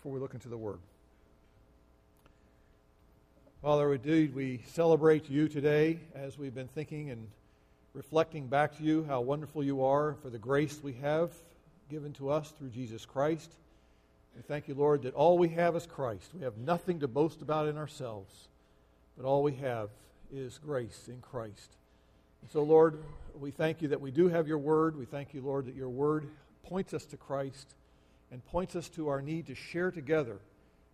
before we look into the Word. Father, indeed, we celebrate you today as we've been thinking and reflecting back to you how wonderful you are for the grace we have given to us through Jesus Christ. We thank you, Lord, that all we have is Christ. We have nothing to boast about in ourselves, but all we have is grace in Christ. And so, Lord, we thank you that we do have your word. We thank you, Lord, that your word points us to Christ and points us to our need to share together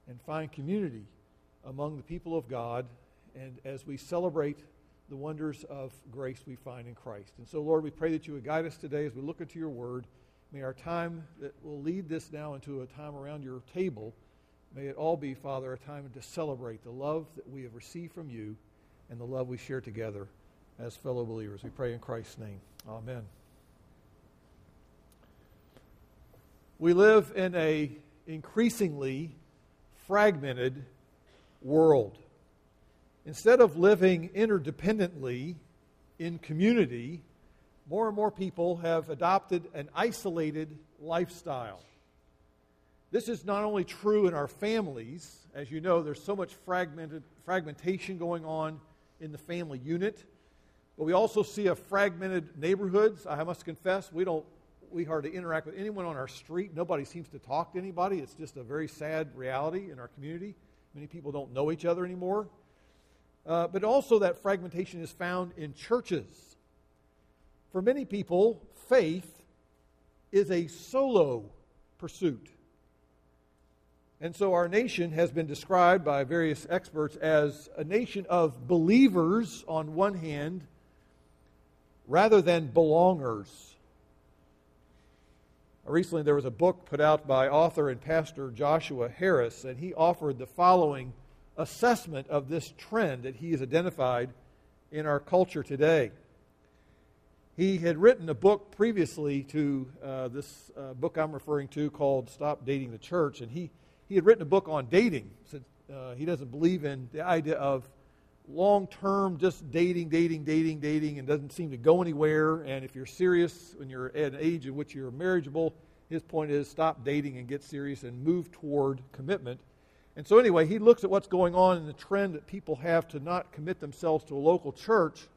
and find community among the people of God and as we celebrate the wonders of grace we find in Christ. And so, Lord, we pray that you would guide us today as we look into your word. May our time that will lead this now into a time around your table, may it all be, Father, a time to celebrate the love that we have received from you and the love we share together as fellow believers. We pray in Christ's name. Amen. We live in a increasingly fragmented world. Instead of living interdependently in community, more and more people have adopted an isolated lifestyle. This is not only true in our families, as you know, there's so much fragmented, fragmentation going on in the family unit, but we also see a fragmented neighborhoods. I must confess, we don't we hardly interact with anyone on our street. Nobody seems to talk to anybody. It's just a very sad reality in our community. Many people don't know each other anymore. Uh, but also, that fragmentation is found in churches. For many people, faith is a solo pursuit. And so, our nation has been described by various experts as a nation of believers on one hand, rather than belongers Recently, there was a book put out by author and pastor Joshua Harris, and he offered the following assessment of this trend that he has identified in our culture today. He had written a book previously to uh, this uh, book I'm referring to called Stop Dating the Church, and he, he had written a book on dating. Since, uh, he doesn't believe in the idea of long term just dating, dating, dating, dating, and doesn't seem to go anywhere. And if you're serious when you're at an age in which you're marriageable, his point is stop dating and get serious and move toward commitment. And so, anyway, he looks at what's going on and the trend that people have to not commit themselves to a local church.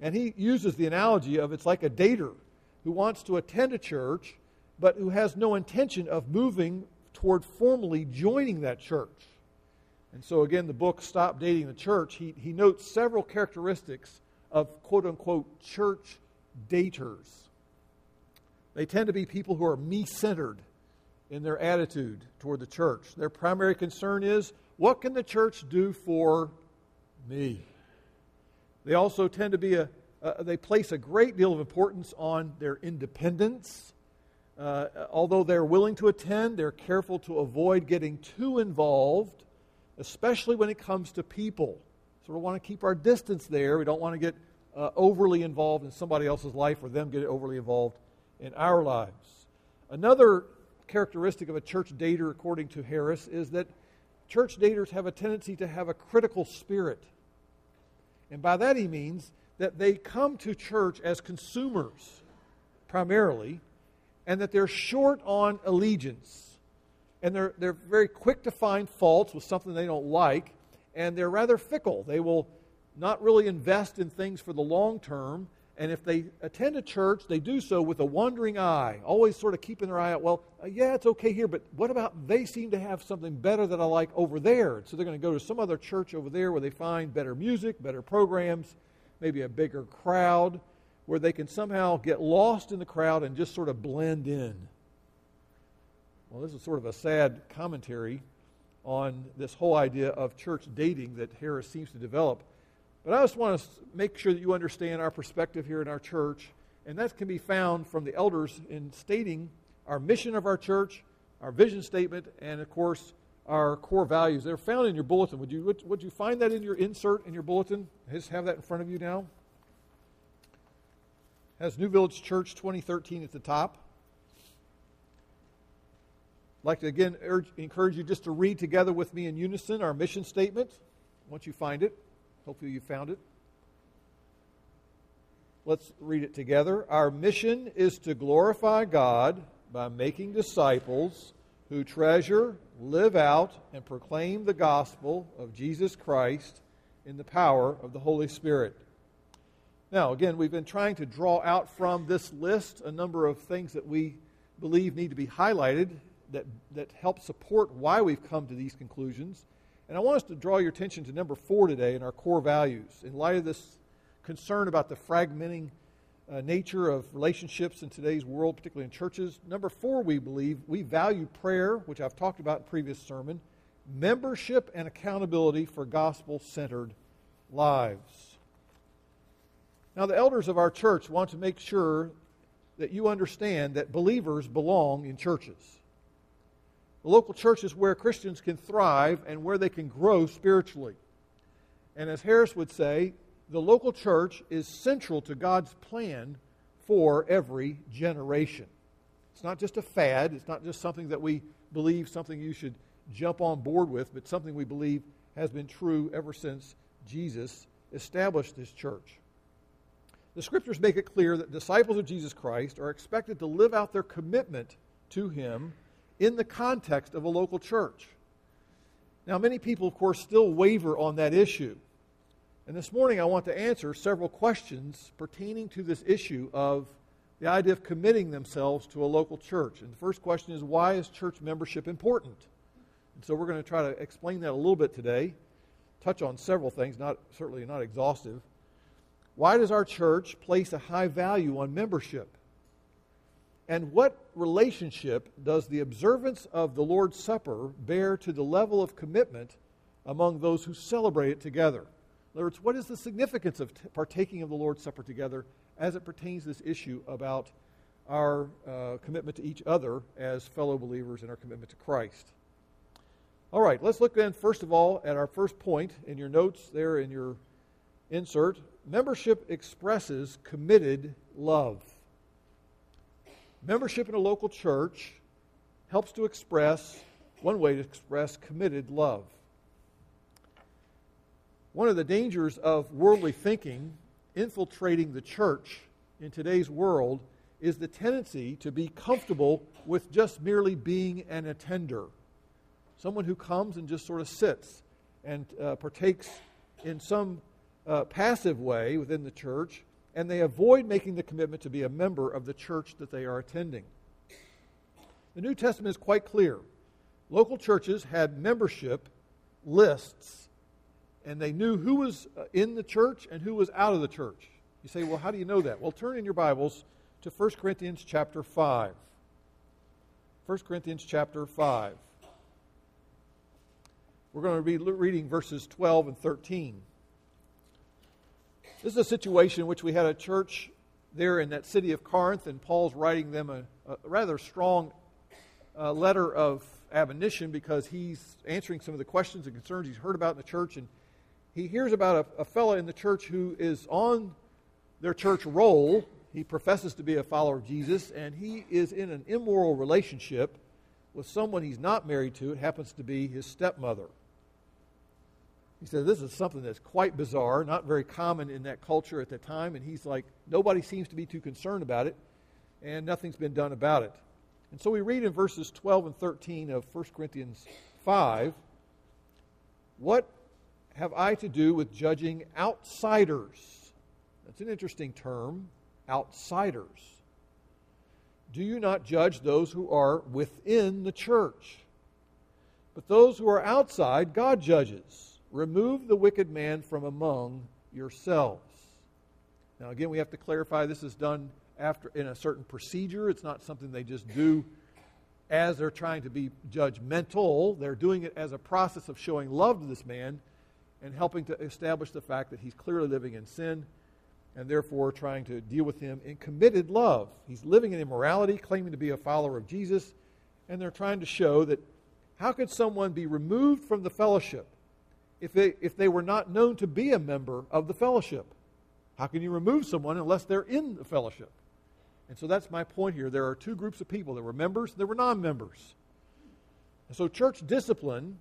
And he uses the analogy of it's like a dater who wants to attend a church, but who has no intention of moving toward formally joining that church. And so, again, the book, Stop Dating the Church, he, he notes several characteristics of quote unquote church daters. They tend to be people who are me centered in their attitude toward the church. Their primary concern is what can the church do for me? They also tend to be a, uh, they place a great deal of importance on their independence. Uh, although they're willing to attend, they're careful to avoid getting too involved especially when it comes to people. So we want to keep our distance there. We don't want to get uh, overly involved in somebody else's life or them get overly involved in our lives. Another characteristic of a church dater, according to Harris, is that church daters have a tendency to have a critical spirit. And by that he means that they come to church as consumers primarily, and that they're short on allegiance and they're, they're very quick to find faults with something they don't like, and they're rather fickle. They will not really invest in things for the long term, and if they attend a church, they do so with a wandering eye, always sort of keeping their eye out. Well, uh, yeah, it's okay here, but what about they seem to have something better that I like over there? So they're going to go to some other church over there where they find better music, better programs, maybe a bigger crowd, where they can somehow get lost in the crowd and just sort of blend in. Well, this is sort of a sad commentary on this whole idea of church dating that Harris seems to develop. But I just want to make sure that you understand our perspective here in our church, and that can be found from the elders in stating our mission of our church, our vision statement, and of course, our core values. They're found in your bulletin. Would you, would, would you find that in your insert in your bulletin? Just have that in front of you now. Has New Village Church 2013 at the top. I'd like to again urge, encourage you just to read together with me in unison our mission statement once you find it. Hopefully, you found it. Let's read it together. Our mission is to glorify God by making disciples who treasure, live out and proclaim the gospel of Jesus Christ in the power of the Holy Spirit. Now, again, we've been trying to draw out from this list a number of things that we believe need to be highlighted that, that help support why we've come to these conclusions. And I want us to draw your attention to number four today in our core values. In light of this concern about the fragmenting uh, nature of relationships in today's world, particularly in churches, number four, we believe we value prayer, which I've talked about in previous sermon, membership and accountability for gospel centered lives. Now, the elders of our church want to make sure that you understand that believers belong in churches. The local church is where Christians can thrive and where they can grow spiritually. And as Harris would say, the local church is central to God's plan for every generation. It's not just a fad, it's not just something that we believe, something you should jump on board with, but something we believe has been true ever since Jesus established this church. The scriptures make it clear that disciples of Jesus Christ are expected to live out their commitment to Him in the context of a local church. Now, many people, of course, still waver on that issue. And this morning I want to answer several questions pertaining to this issue of the idea of committing themselves to a local church. And the first question is why is church membership important? And so we're going to try to explain that a little bit today, touch on several things, not certainly not exhaustive. Why does our church place a high value on membership? And what relationship does the observance of the Lord's Supper bear to the level of commitment among those who celebrate it together? In other words, what is the significance of t- partaking of the Lord's Supper together as it pertains to this issue about our uh, commitment to each other as fellow believers and our commitment to Christ? All right, let's look then, first of all, at our first point in your notes there in your insert. Membership expresses committed love. Membership in a local church helps to express, one way to express committed love. One of the dangers of worldly thinking infiltrating the church in today's world is the tendency to be comfortable with just merely being an attender. Someone who comes and just sort of sits and uh, partakes in some uh, passive way within the church and they avoid making the commitment to be a member of the church that they are attending. The New Testament is quite clear. Local churches had membership lists, and they knew who was uh, in the church and who was out of the church. You say, well, how do you know that? Well, turn in your Bibles to 1 Corinthians chapter 5. 1 Corinthians chapter 5. We're going to be reading verses 12 and 13. This is a situation in which we had a church there in that city of Corinth, and Paul's writing them a, a rather strong uh, letter of admonition because he's answering some of the questions and concerns he's heard about in the church. And he hears about a, a fellow in the church who is on their church roll. He professes to be a follower of Jesus, and he is in an immoral relationship with someone he's not married to. It happens to be his stepmother. He said, This is something that's quite bizarre, not very common in that culture at the time. And he's like, Nobody seems to be too concerned about it, and nothing's been done about it. And so we read in verses 12 and 13 of 1 Corinthians 5 What have I to do with judging outsiders? That's an interesting term, outsiders. Do you not judge those who are within the church? But those who are outside, God judges. Remove the wicked man from among yourselves. Now, again, we have to clarify this is done after in a certain procedure. It's not something they just do as they're trying to be judgmental. They're doing it as a process of showing love to this man and helping to establish the fact that he's clearly living in sin and therefore trying to deal with him in committed love. He's living in immorality, claiming to be a follower of Jesus, and they're trying to show that how could someone be removed from the fellowship if they, if they were not known to be a member of the fellowship? How can you remove someone unless they're in the fellowship? And so that's my point here. There are two groups of people there were members, there were non members. And so church discipline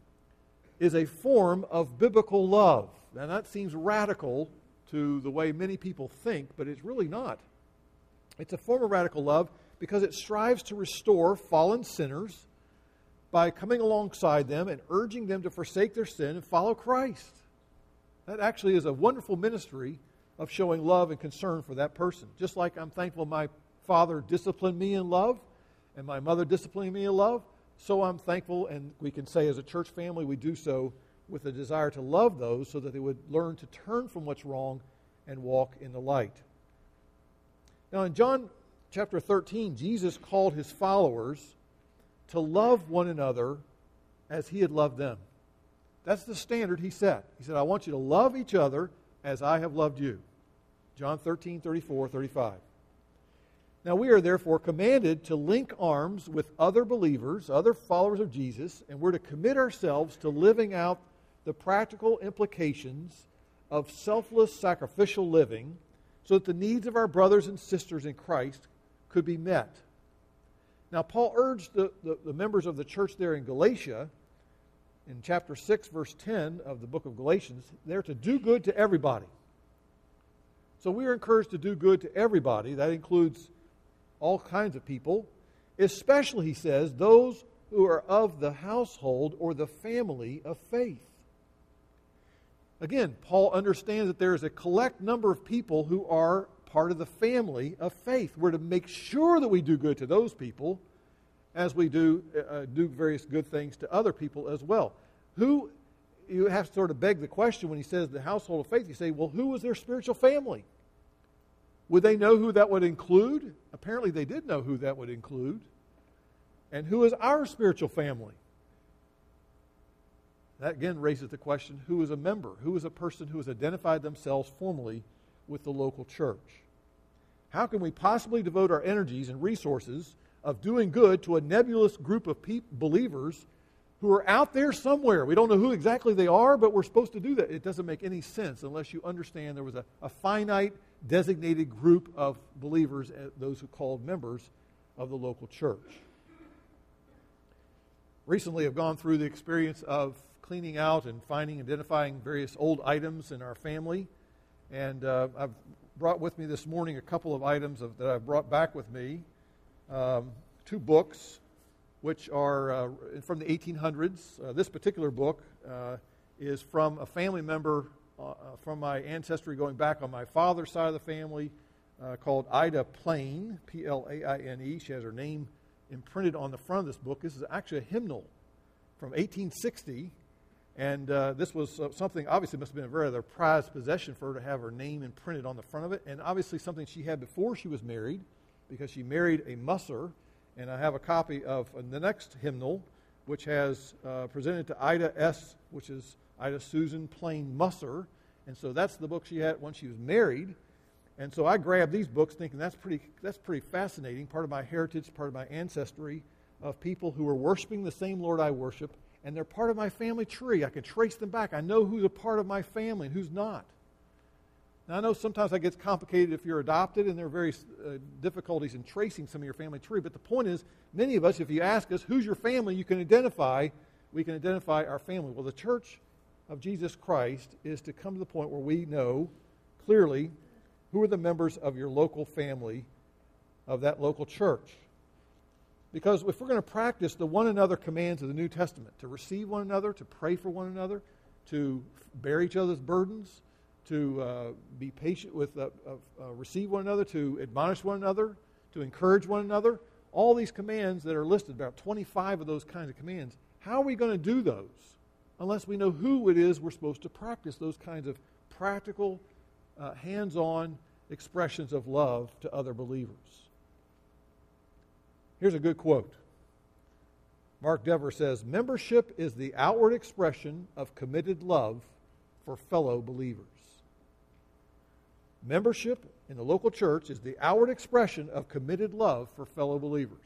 is a form of biblical love. Now, that seems radical to the way many people think, but it's really not. It's a form of radical love because it strives to restore fallen sinners by coming alongside them and urging them to forsake their sin and follow Christ. That actually is a wonderful ministry of showing love and concern for that person. Just like I'm thankful my father disciplined me in love and my mother disciplined me in love, so I'm thankful, and we can say as a church family, we do so with a desire to love those so that they would learn to turn from what's wrong and walk in the light. Now, in John chapter 13, Jesus called his followers to love one another as he had loved them. That's the standard he set. He said, I want you to love each other as I have loved you. John 13, 34, 35. Now we are therefore commanded to link arms with other believers, other followers of Jesus, and we're to commit ourselves to living out the practical implications of selfless sacrificial living so that the needs of our brothers and sisters in Christ could be met. Now, Paul urged the, the, the, members of the church there in Galatia, in chapter 6, verse 10 of the book of Galatians, they're to do good to everybody. So we are encouraged to do good to everybody. That includes all kinds of people, especially, he says, those who are of the household or the family of faith. Again, Paul understands that there is a collect number of people who are part of the family of faith. We're to make sure that we do good to those people as we do uh, do various good things to other people as well. Who you have to sort of beg the question when he says the household of faith. You say, well, who was their spiritual family? Would they know who that would include? Apparently, they did know who that would include. And who is our spiritual family? That again raises the question who is a member? Who is a person who has identified themselves formally with the local church? How can we possibly devote our energies and resources of doing good to a nebulous group of pe- believers who are out there somewhere? We don't know who exactly they are, but we're supposed to do that. It doesn't make any sense unless you understand there was a, a finite, designated group of believers, uh, those who called members of the local church. Recently, I've gone through the experience of cleaning out and finding, identifying various old items in our family. And uh, I've brought with me this morning a couple of items of, that I've brought back with me. Um, two books, which are uh, from the 1800s. Uh, this particular book uh, is from a family member uh, uh, from my ancestry going back on my father's side of the family called Ida Plaine, P L A I N E. She has her name imprinted on the front of this book. This is actually a hymnal from 1860 and uh, this was uh, something, obviously, must have been a very other prized possession for her to have her name imprinted on the front of it. And obviously, something she had before she was married, because she married a musser. And I have a copy of uh, the next hymnal, which has uh, presented to Ida S., which is Ida Susan Plaine Musser. And so that's the book she had when she was married. And so I grabbed these books thinking that's pretty, that's pretty fascinating, part of my heritage, part of my ancestry of people who are worshiping the same Lord I worship and they're part of my family tree. I can trace them back. I know who's a part of my family and who's not. Now, I know sometimes that gets complicated if you're adopted, and there are various uh, difficulties in tracing some of your family tree. But the point is, many of us, if you ask us who's your family, you can identify, we can identify our family. Well, the church of Jesus Christ is to come to the point where we know clearly who are the members of your local family of that local church. Because if we're going to practice the one another commands of the New Testament, to receive one another, to pray for one another, to bear each other's burdens, to uh, be patient with, uh, uh, receive one another, to admonish one another, to encourage one another, all these commands that are listed, about 25 of those kinds of commands, how are we going to do those unless we know who it is we're supposed to practice those kinds of practical, uh, hands on expressions of love to other believers? Here's a good quote. Mark Dever says Membership is the outward expression of committed love for fellow believers. Membership in the local church is the outward expression of committed love for fellow believers.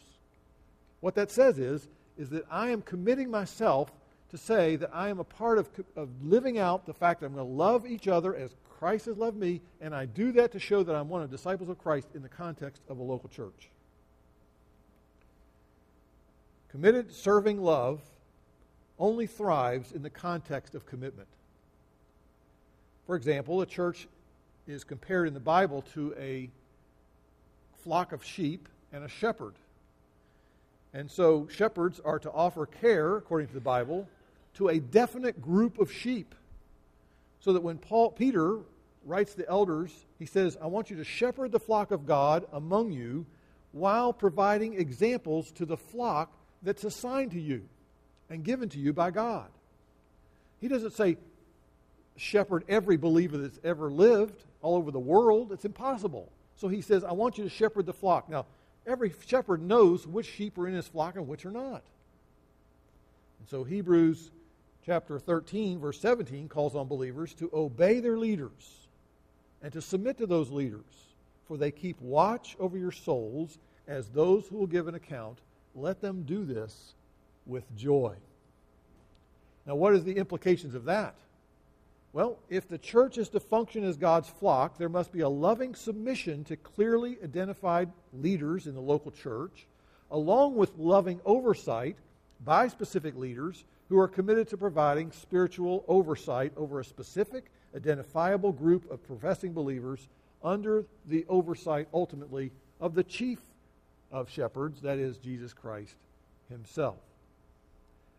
What that says is, is that I am committing myself to say that I am a part of, of living out the fact that I'm going to love each other as Christ has loved me, and I do that to show that I'm one of the disciples of Christ in the context of a local church. Committed serving love only thrives in the context of commitment. For example, a church is compared in the Bible to a flock of sheep and a shepherd. And so shepherds are to offer care, according to the Bible, to a definite group of sheep. So that when Paul Peter writes the elders, he says, I want you to shepherd the flock of God among you while providing examples to the flock that's assigned to you and given to you by God. He doesn't say, shepherd every believer that's ever lived all over the world. It's impossible. So he says, I want you to shepherd the flock. Now, every shepherd knows which sheep are in his flock and which are not. And so Hebrews chapter 13, verse 17, calls on believers to obey their leaders and to submit to those leaders, for they keep watch over your souls as those who will give an account. Let them do this with joy. Now, what is the implications of that? Well, if the church is to function as God's flock, there must be a loving submission to clearly identified leaders in the local church, along with loving oversight by specific leaders who are committed to providing spiritual oversight over a specific, identifiable group of professing believers under the oversight, ultimately, of the chief of shepherds, that is, Jesus Christ himself.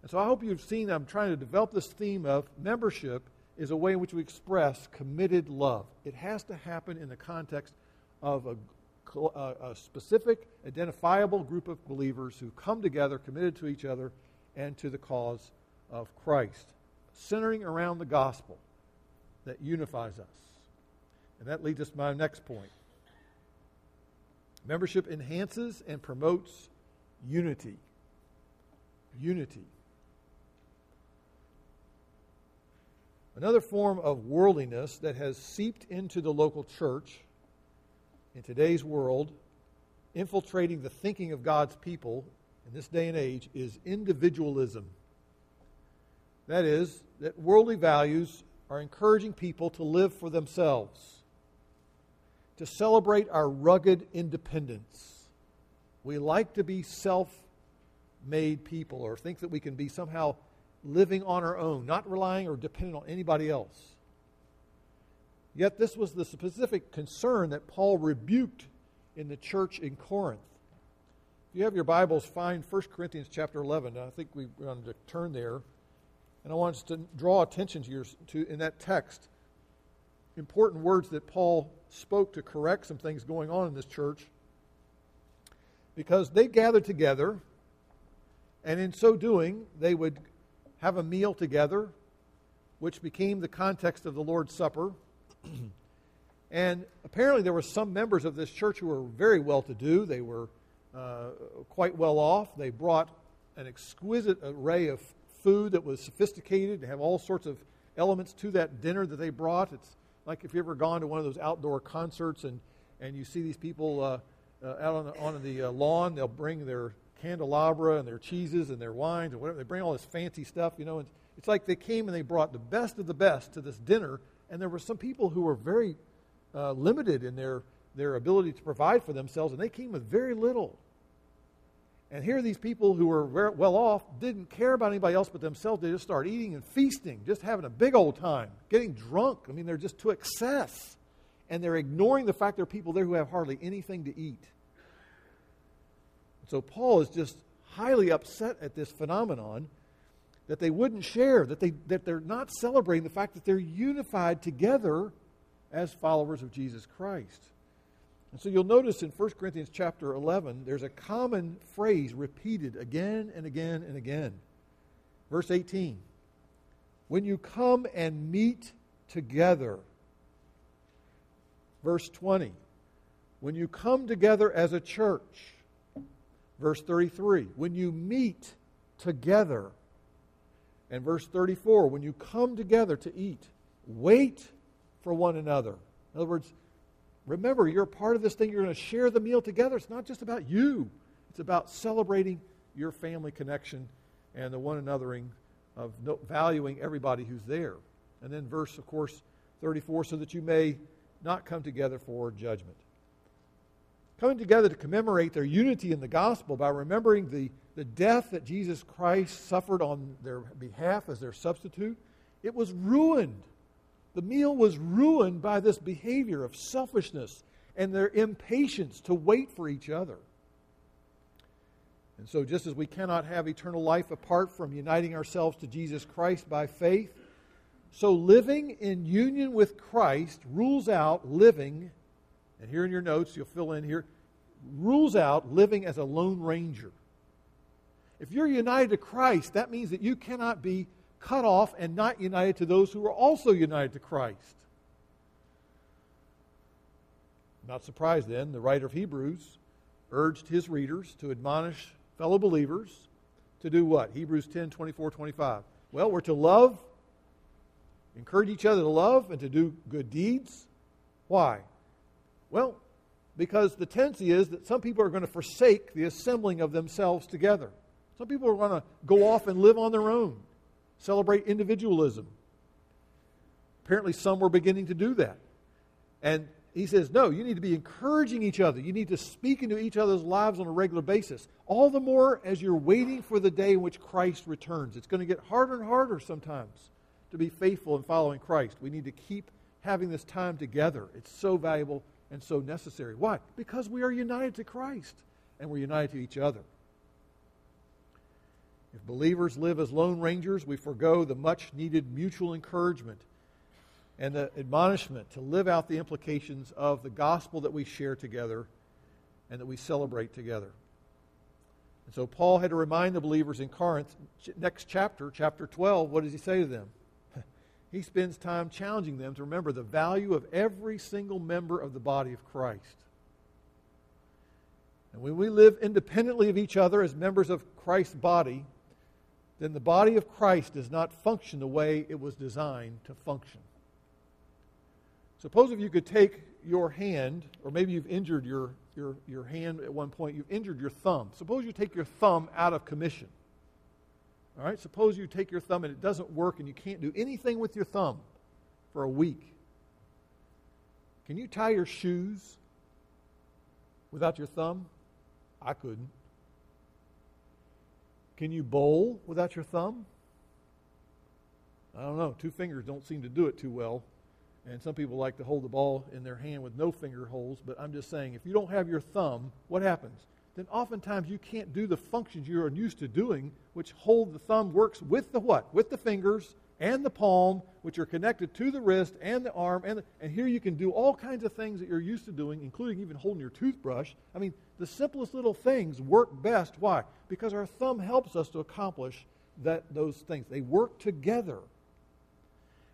And so I hope you've seen I'm trying to develop this theme of membership is a way in which we express committed love. It has to happen in the context of a, uh, a, specific, identifiable group of believers who come together, committed to each other and to the cause of Christ, centering around the gospel that unifies us. And that leads us to my next point. Membership enhances and promotes unity. Unity. Another form of worldliness that has seeped into the local church in today's world, infiltrating the thinking of God's people in this day and age, is individualism. That is, that worldly values are encouraging people to live for themselves, to celebrate our rugged independence. We like to be self made people or think that we can be somehow living on our own, not relying or dependent on anybody else. Yet, this was the specific concern that Paul rebuked in the church in Corinth. If you have your Bibles, find 1 Corinthians chapter 11. I think we're going to turn there. And I want us to draw attention to, your, to in that text important words that Paul spoke to correct some things going on in this church. Because they gathered together, and in so doing, they would have a meal together, which became the context of the Lord's Supper. and apparently, there were some members of this church who were very well to do. They were uh, quite well off. They brought an exquisite array of food that was sophisticated and have all sorts of elements to that dinner that they brought. It's like if you've ever gone to one of those outdoor concerts and, and you see these people uh, uh, out on the, on the uh, lawn, they'll bring their candelabra and their cheeses and their wines and whatever. They bring all this fancy stuff, you know. And it's like they came and they brought the best of the best to this dinner, and there were some people who were very uh, limited in their, their ability to provide for themselves, and they came with very little. And here, are these people who were well off didn't care about anybody else but themselves. They just start eating and feasting, just having a big old time, getting drunk. I mean, they're just to excess. And they're ignoring the fact there are people there who have hardly anything to eat. So Paul is just highly upset at this phenomenon that they wouldn't share, that, they, that they're not celebrating the fact that they're unified together as followers of Jesus Christ. And so you'll notice in 1 Corinthians chapter 11, there's a common phrase repeated again and again and again. Verse 18 When you come and meet together. Verse 20 When you come together as a church. Verse 33, when you meet together. And verse 34, when you come together to eat, wait for one another. In other words, remember, you're a part of this thing. You're going to share the meal together. It's not just about you, it's about celebrating your family connection and the one anothering of valuing everybody who's there. And then, verse, of course, 34, so that you may not come together for judgment coming together to commemorate their unity in the gospel by remembering the, the death that Jesus Christ suffered on their behalf as their substitute, it was ruined. The meal was ruined by this behavior of selfishness and their impatience to wait for each other. And so, just as we cannot have eternal life apart from uniting ourselves to Jesus Christ by faith, so living in union with Christ rules out living, and here in your notes, you'll fill in here, rules out living as a lone ranger. If you're united to Christ, that means that you cannot be cut off and not united to those who are also united to Christ. Not surprised then, the writer of Hebrews urged his readers to admonish fellow believers to do what? Hebrews 10 24, 25. Well, we're to love, encourage each other to love, and to do good deeds. Why? Well, because the tendency is that some people are going to forsake the assembling of themselves together. Some people are going to go off and live on their own, celebrate individualism. Apparently, some were beginning to do that. And he says, no, you need to be encouraging each other. You need to speak into each other's lives on a regular basis. All the more as you're waiting for the day in which Christ returns. It's going to get harder and harder sometimes to be faithful in following Christ. We need to keep having this time together. It's so valuable and so necessary. Why? Because we are united to Christ and we're united to each other. If believers live as lone rangers, we forego the much needed mutual encouragement and the admonishment to live out the implications of the gospel that we share together and that we celebrate together. And so Paul had to remind the believers in Corinth, next chapter, chapter 12, what does he say to them? he spends time challenging them to remember the value of every single member of the body of Christ. And when we live independently of each other as members of Christ's body, then the body of Christ does not function the way it was designed to function. Suppose if you could take your hand, or maybe you've injured your, your, your hand at one point, you've injured your thumb. Suppose you take your thumb out of commission. All right, suppose you take your thumb and it doesn't work and you can't do anything with your thumb for a week. Can you tie your shoes without your thumb? I couldn't. Can you bowl without your thumb? I don't know. Two fingers don't seem to do it too well. And some people like to hold the ball in their hand with no finger holes, but I'm just saying, if you don't have your thumb, what happens? Then oftentimes you can't do the functions you're used to doing, which hold the thumb works with the what? With the fingers and the palm, which are connected to the wrist and the arm. And, the, and here you can do all kinds of things that you're used to doing, including even holding your toothbrush. I mean, the simplest little things work best. Why? Because our thumb helps us to accomplish that, those things. They work together.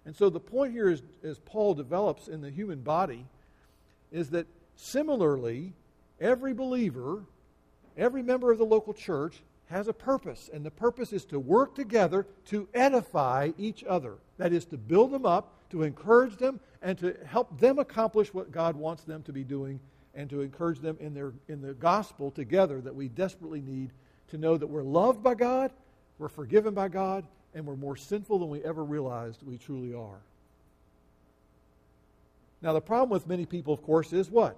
And so the point here is, as Paul develops in the human body, is that similarly, every believer, every member of the local church has a purpose, and the purpose is to work together to edify each other. That is, to build them up, to encourage them, and to help them accomplish what God wants them to be doing, and to encourage them in, their, in the gospel together that we desperately need to know that we're loved by God, we're forgiven by God, and we're more sinful than we ever realized we truly are. Now, the problem with many people, of course, is what?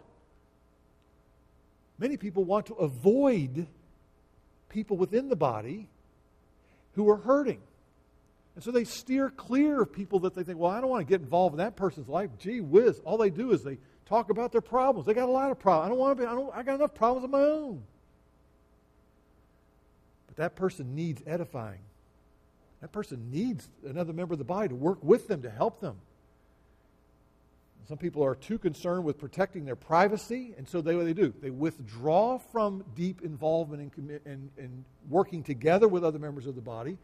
Many people want to avoid people within the body who are hurting. And so they steer clear of people that they think, well, I don't want to get involved in that person's life. Gee whiz. All they do is they talk about their problems. They got a lot of problems. I don't want to be, I, don't, I got enough problems of my own. But that person needs edifying. That person needs another member of the body to work with them, to help them. Some people are too concerned with protecting their privacy, and so they, what they do? They withdraw from deep involvement in, in, in working together with other members of the body,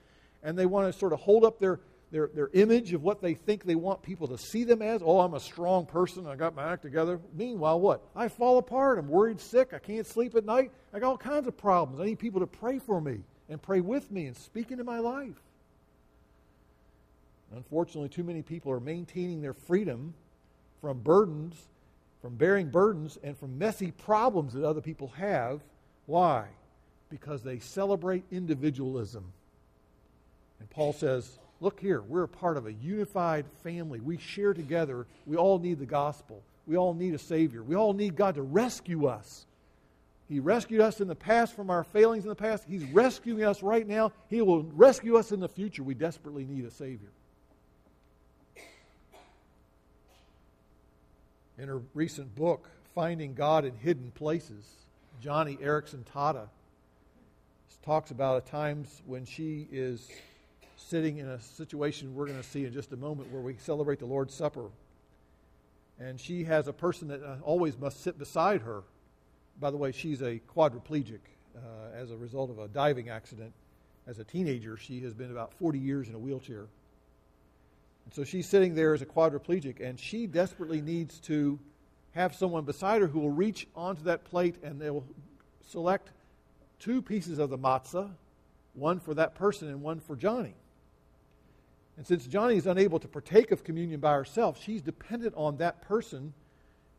and they want to sort of hold up their, their, their image of what they think they want people to see them as. Oh, I'm a strong person. I got my act together. Meanwhile, what? I fall apart. I'm worried sick. I can't sleep at night. I got all kinds of problems. I need people to pray for me and pray with me and speak into my life. Unfortunately, too many people are maintaining their freedom from burdens, from bearing burdens, and from messy problems that other people have. Why? Because they celebrate individualism. And Paul says, Look here, we're a part of a unified family. We share together. We all need the gospel. We all need a Savior. We all need God to rescue us. He rescued us in the past from our failings in the past. He's rescuing us right now. He will rescue us in the future. We desperately need a Savior. In her recent book, Finding God in Hidden Places, Joni Eareckson Tada talks about a times when she is sitting in a situation we're going to see in just a moment where we celebrate the Lord's Supper. And she has a person that uh, always must sit beside her. By the way, she's a quadriplegic uh, as a result of a diving accident. As a teenager, she has been about 40 years in a wheelchair. And so she's sitting there as a quadriplegic, and she desperately needs to have someone beside her who will reach onto that plate and they will select two pieces of the matzah, one for that person and one for Joni. And since Joni is unable to partake of communion by herself, she's dependent on that person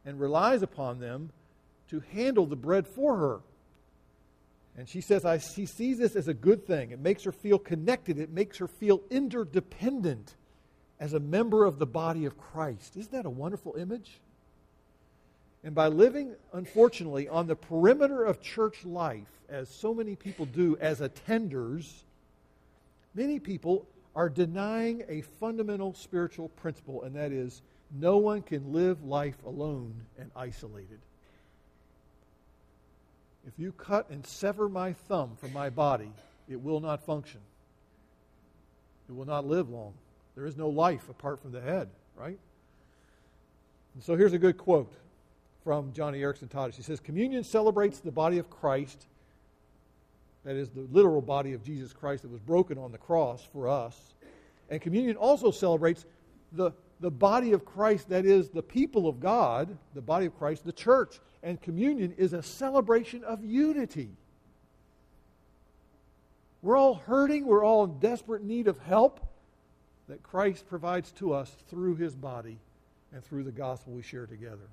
and relies upon them to handle the bread for her. And she says I, she sees this as a good thing. It makes her feel connected, it makes her feel interdependent as a member of the body of Christ. Isn't that a wonderful image? And by living, unfortunately, on the perimeter of church life, as so many people do as attenders, many people are denying a fundamental spiritual principle, and that is no one can live life alone and isolated. If you cut and sever my thumb from my body, it will not function. It will not live long. There is no life apart from the head, right? And so here's a good quote from Joni Eareckson Tada. He says, Communion celebrates the body of Christ, that is, the literal body of Jesus Christ that was broken on the cross for us. And communion also celebrates the, the body of Christ, that is, the people of God, the body of Christ, the church. And communion is a celebration of unity. We're all hurting, we're all in desperate need of help that Christ provides to us through his body and through the gospel we share together.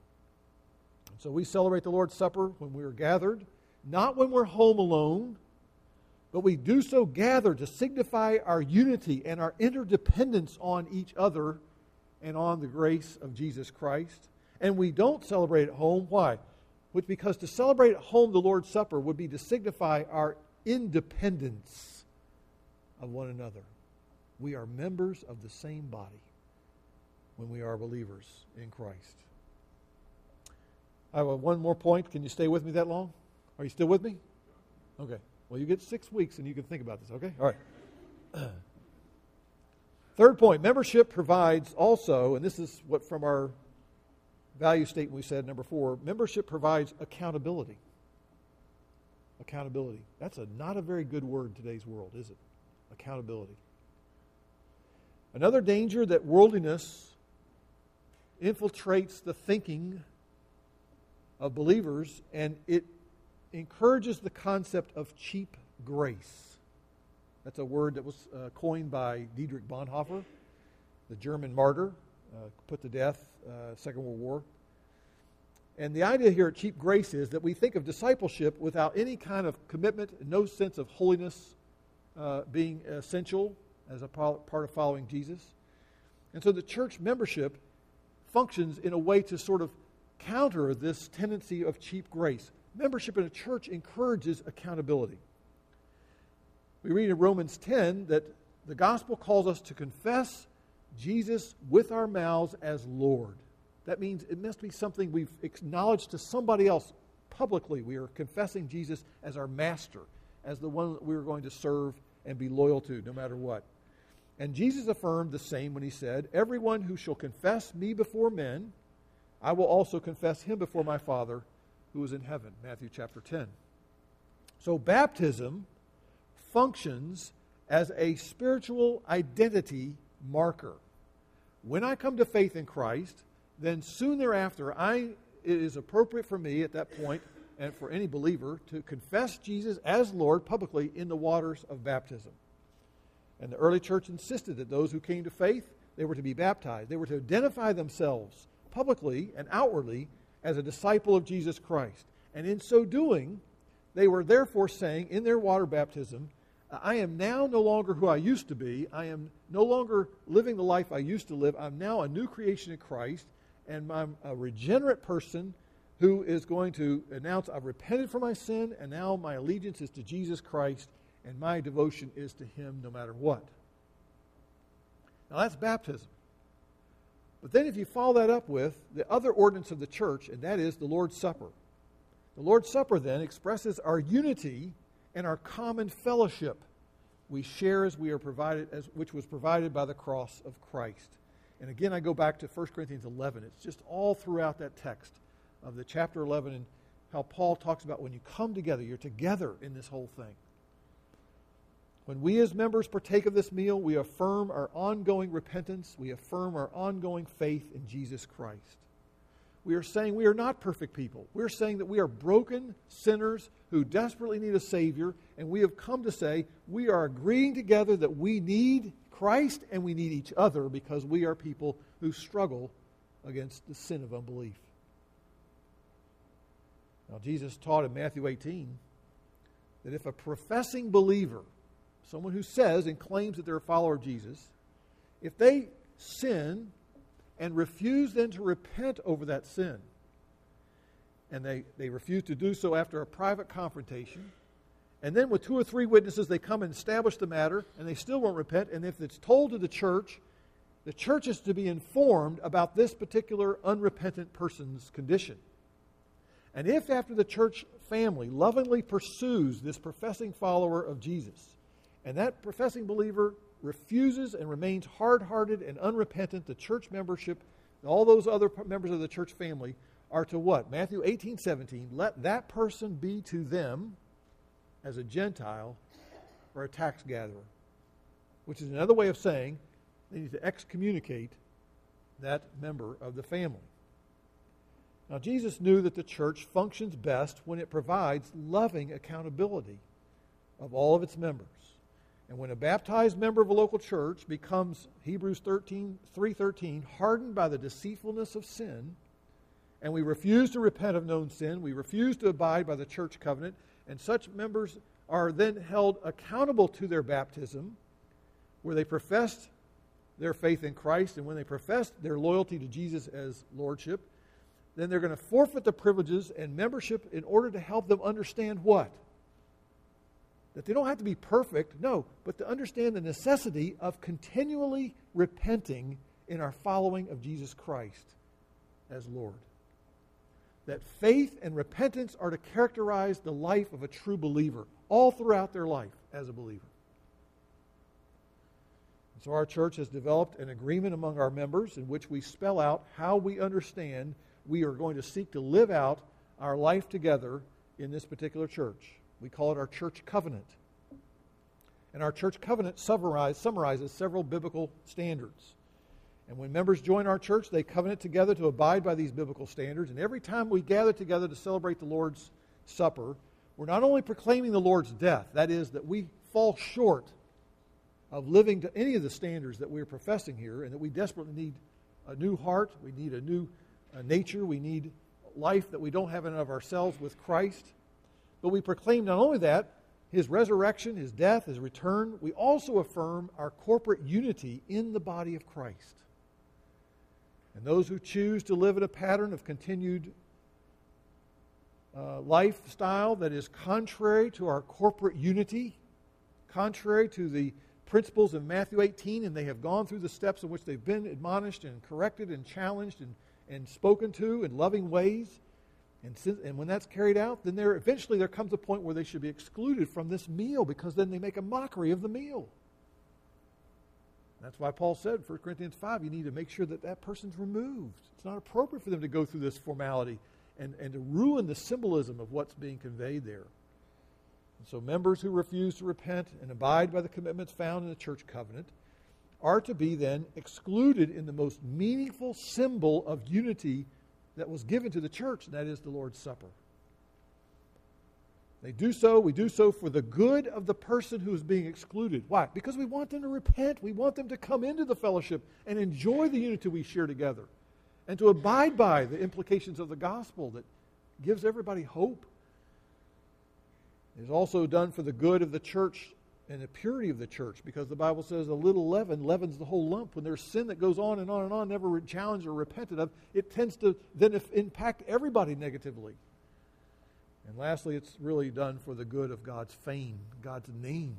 So we celebrate the Lord's Supper when we are gathered, not when we're home alone, but we do so gathered to signify our unity and our interdependence on each other and on the grace of Jesus Christ. And we don't celebrate at home. Why? Which because to celebrate at home the Lord's Supper would be to signify our independence of one another. We are members of the same body when we are believers in Christ. I have one more point. Can you stay with me that long? Are you still with me? Okay. Well, you get six weeks and you can think about this, okay? All right. Third point membership provides also, and this is what from our value statement we said, number four membership provides accountability. Accountability. That's a, not a very good word in today's world, is it? Accountability. Another danger that worldliness infiltrates the thinking of believers, and it encourages the concept of cheap grace. That's a word that was uh, coined by Dietrich Bonhoeffer, the German martyr, uh, put to death uh, Second World War. And the idea here at cheap grace is that we think of discipleship without any kind of commitment, no sense of holiness uh, being essential as a part of following Jesus. And so the church membership functions in a way to sort of counter this tendency of cheap grace. Membership in a church encourages accountability. We read in Romans 10 that the gospel calls us to confess Jesus with our mouths as Lord. That means it must be something we've acknowledged to somebody else publicly. We are confessing Jesus as our master, as the one that we are going to serve and be loyal to no matter what. And Jesus affirmed the same when he said, Everyone who shall confess me before men, I will also confess him before my Father who is in heaven. Matthew chapter 10. So baptism functions as a spiritual identity marker. When I come to faith in Christ, then soon thereafter, I, it is appropriate for me at that point and for any believer to confess Jesus as Lord publicly in the waters of baptism. And the early church insisted that those who came to faith, they were to be baptized. They were to identify themselves publicly and outwardly as a disciple of Jesus Christ. And in so doing, they were therefore saying in their water baptism, I am now no longer who I used to be. I am no longer living the life I used to live. I'm now a new creation in Christ, and I'm a regenerate person who is going to announce I've repented for my sin, and now my allegiance is to Jesus Christ, and my devotion is to Him no matter what. Now that's baptism. But then if you follow that up with the other ordinance of the church, and that is the Lord's Supper. The Lord's Supper then expresses our unity and our common fellowship we share as we are provided as which was provided by the cross of Christ. And again I go back to 1 Corinthians 11. It's just all throughout that text of the chapter 11 and how Paul talks about when you come together, you're together in this whole thing. When we as members partake of this meal, we affirm our ongoing repentance, we affirm our ongoing faith in Jesus Christ. We are saying we are not perfect people. We're saying that we are broken sinners who desperately need a Savior, and we have come to say we are agreeing together that we need Christ and we need each other because we are people who struggle against the sin of unbelief. Now, Jesus taught in Matthew 18 that if a professing believer, someone who says and claims that they're a follower of Jesus, if they sin and refuse then to repent over that sin, and they, they refuse to do so after a private confrontation, and then with two or three witnesses, they come and establish the matter, and they still won't repent, and if it's told to the church, the church is to be informed about this particular unrepentant person's condition. And if after the church family lovingly pursues this professing follower of Jesus, and that professing believer refuses and remains hard hearted and unrepentant, the church membership, and all those other members of the church family are to what? Matthew 18, 17. Let that person be to them as a Gentile or a tax gatherer, which is another way of saying they need to excommunicate that member of the family. Now, Jesus knew that the church functions best when it provides loving accountability of all of its members. And when a baptized member of a local church becomes Hebrews 13, 3.13, hardened by the deceitfulness of sin, and we refuse to repent of known sin, we refuse to abide by the church covenant, and such members are then held accountable to their baptism, where they professed their faith in Christ, and when they professed their loyalty to Jesus as Lordship, then they're going to forfeit the privileges and membership in order to help them understand what? That they don't have to be perfect, no, but to understand the necessity of continually repenting in our following of Jesus Christ as Lord. That faith and repentance are to characterize the life of a true believer all throughout their life as a believer. And so our church has developed an agreement among our members in which we spell out how we understand we are going to seek to live out our life together in this particular church. We call it our church covenant. And our church covenant summarize, summarizes several biblical standards. And when members join our church, they covenant together to abide by these biblical standards. And every time we gather together to celebrate the Lord's Supper, we're not only proclaiming the Lord's death, that is, that we fall short of living to any of the standards that we're professing here, and that we desperately need a new heart, we need a new uh, nature, we need life that we don't have in of ourselves with Christ. But we proclaim not only that, his resurrection, his death, his return, we also affirm our corporate unity in the body of Christ. And those who choose to live in a pattern of continued uh, lifestyle that is contrary to our corporate unity, contrary to the principles of Matthew 18, and they have gone through the steps in which they've been admonished and corrected and challenged and, and spoken to in loving ways, and, since, and when that's carried out, then there eventually there comes a point where they should be excluded from this meal because then they make a mockery of the meal. That's why Paul said, 1 Corinthians 5, you need to make sure that that person's removed. It's not appropriate for them to go through this formality and, and to ruin the symbolism of what's being conveyed there. And so, members who refuse to repent and abide by the commitments found in the church covenant are to be then excluded in the most meaningful symbol of unity that was given to the church, that is the Lord's Supper. They do so, we do so for the good of the person who is being excluded. Why? Because we want them to repent. We want them to come into the fellowship and enjoy the unity we share together and to abide by the implications of the gospel that gives everybody hope. It is also done for the good of the church and the purity of the church because the Bible says a little leaven leavens the whole lump. When there's sin that goes on and on and on, never challenged or repented of, it tends to then impact everybody negatively. And lastly, it's really done for the good of God's fame, God's name,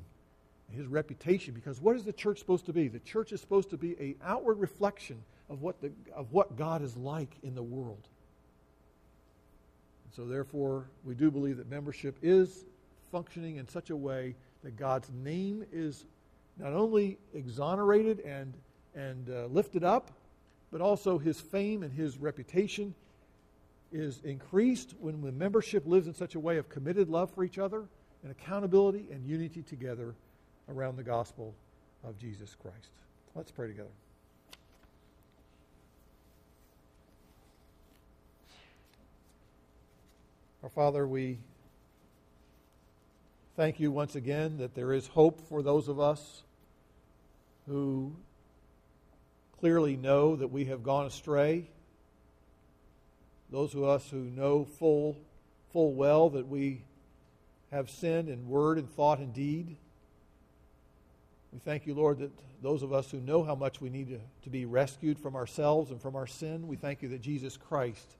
His reputation. Because what is the church supposed to be? The church is supposed to be an outward reflection of what, the, of what God is like in the world. And so, therefore, we do believe that membership is functioning in such a way that God's name is not only exonerated and, and uh, lifted up, but also his fame and his reputation is increased when the membership lives in such a way of committed love for each other and accountability and unity together around the gospel of Jesus Christ. Let's pray together. Our Father, we thank you once again that there is hope for those of us who clearly know that we have gone astray. Those of us who know full, full well that we have sinned in word and thought and deed. We thank you, Lord, that those of us who know how much we need to, to be rescued from ourselves and from our sin, we thank you that Jesus Christ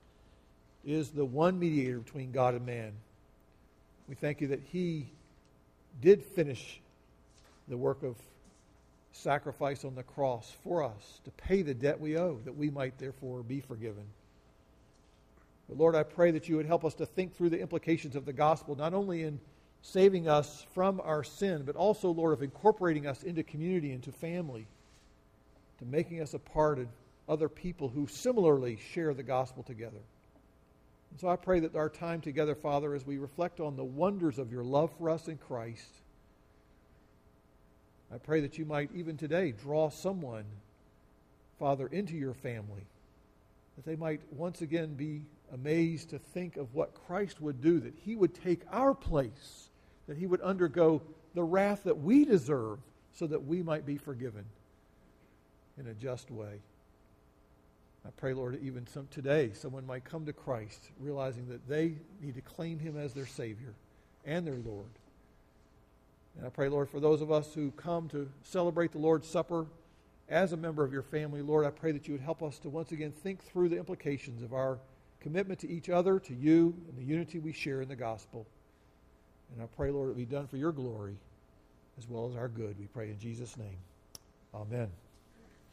is the one mediator between God and man. We thank you that He did finish the work of sacrifice on the cross for us to pay the debt we owe, that we might therefore be forgiven. But Lord, I pray that you would help us to think through the implications of the gospel, not only in saving us from our sin, but also, Lord, of incorporating us into community, into family, to making us a part of other people who similarly share the gospel together. And so I pray that our time together, Father, as we reflect on the wonders of your love for us in Christ, I pray that you might even today draw someone, Father, into your family, that they might once again be amazed to think of what Christ would do, that he would take our place, that he would undergo the wrath that we deserve so that we might be forgiven in a just way. I pray, Lord, even some, today someone might come to Christ realizing that they need to claim him as their Savior and their Lord. And I pray, Lord, for those of us who come to celebrate the Lord's Supper as a member of your family, Lord, I pray that you would help us to once again think through the implications of our commitment to each other, to you, and the unity we share in the gospel. And I pray, Lord, it be done for your glory as well as our good. We pray in Jesus' name. Amen.